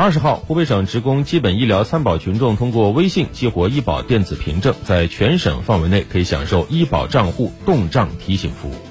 二十号湖北省职工基本医疗参保群众通过微信激活医保电子凭证在全省范围内可以享受医保账户动账提醒服务。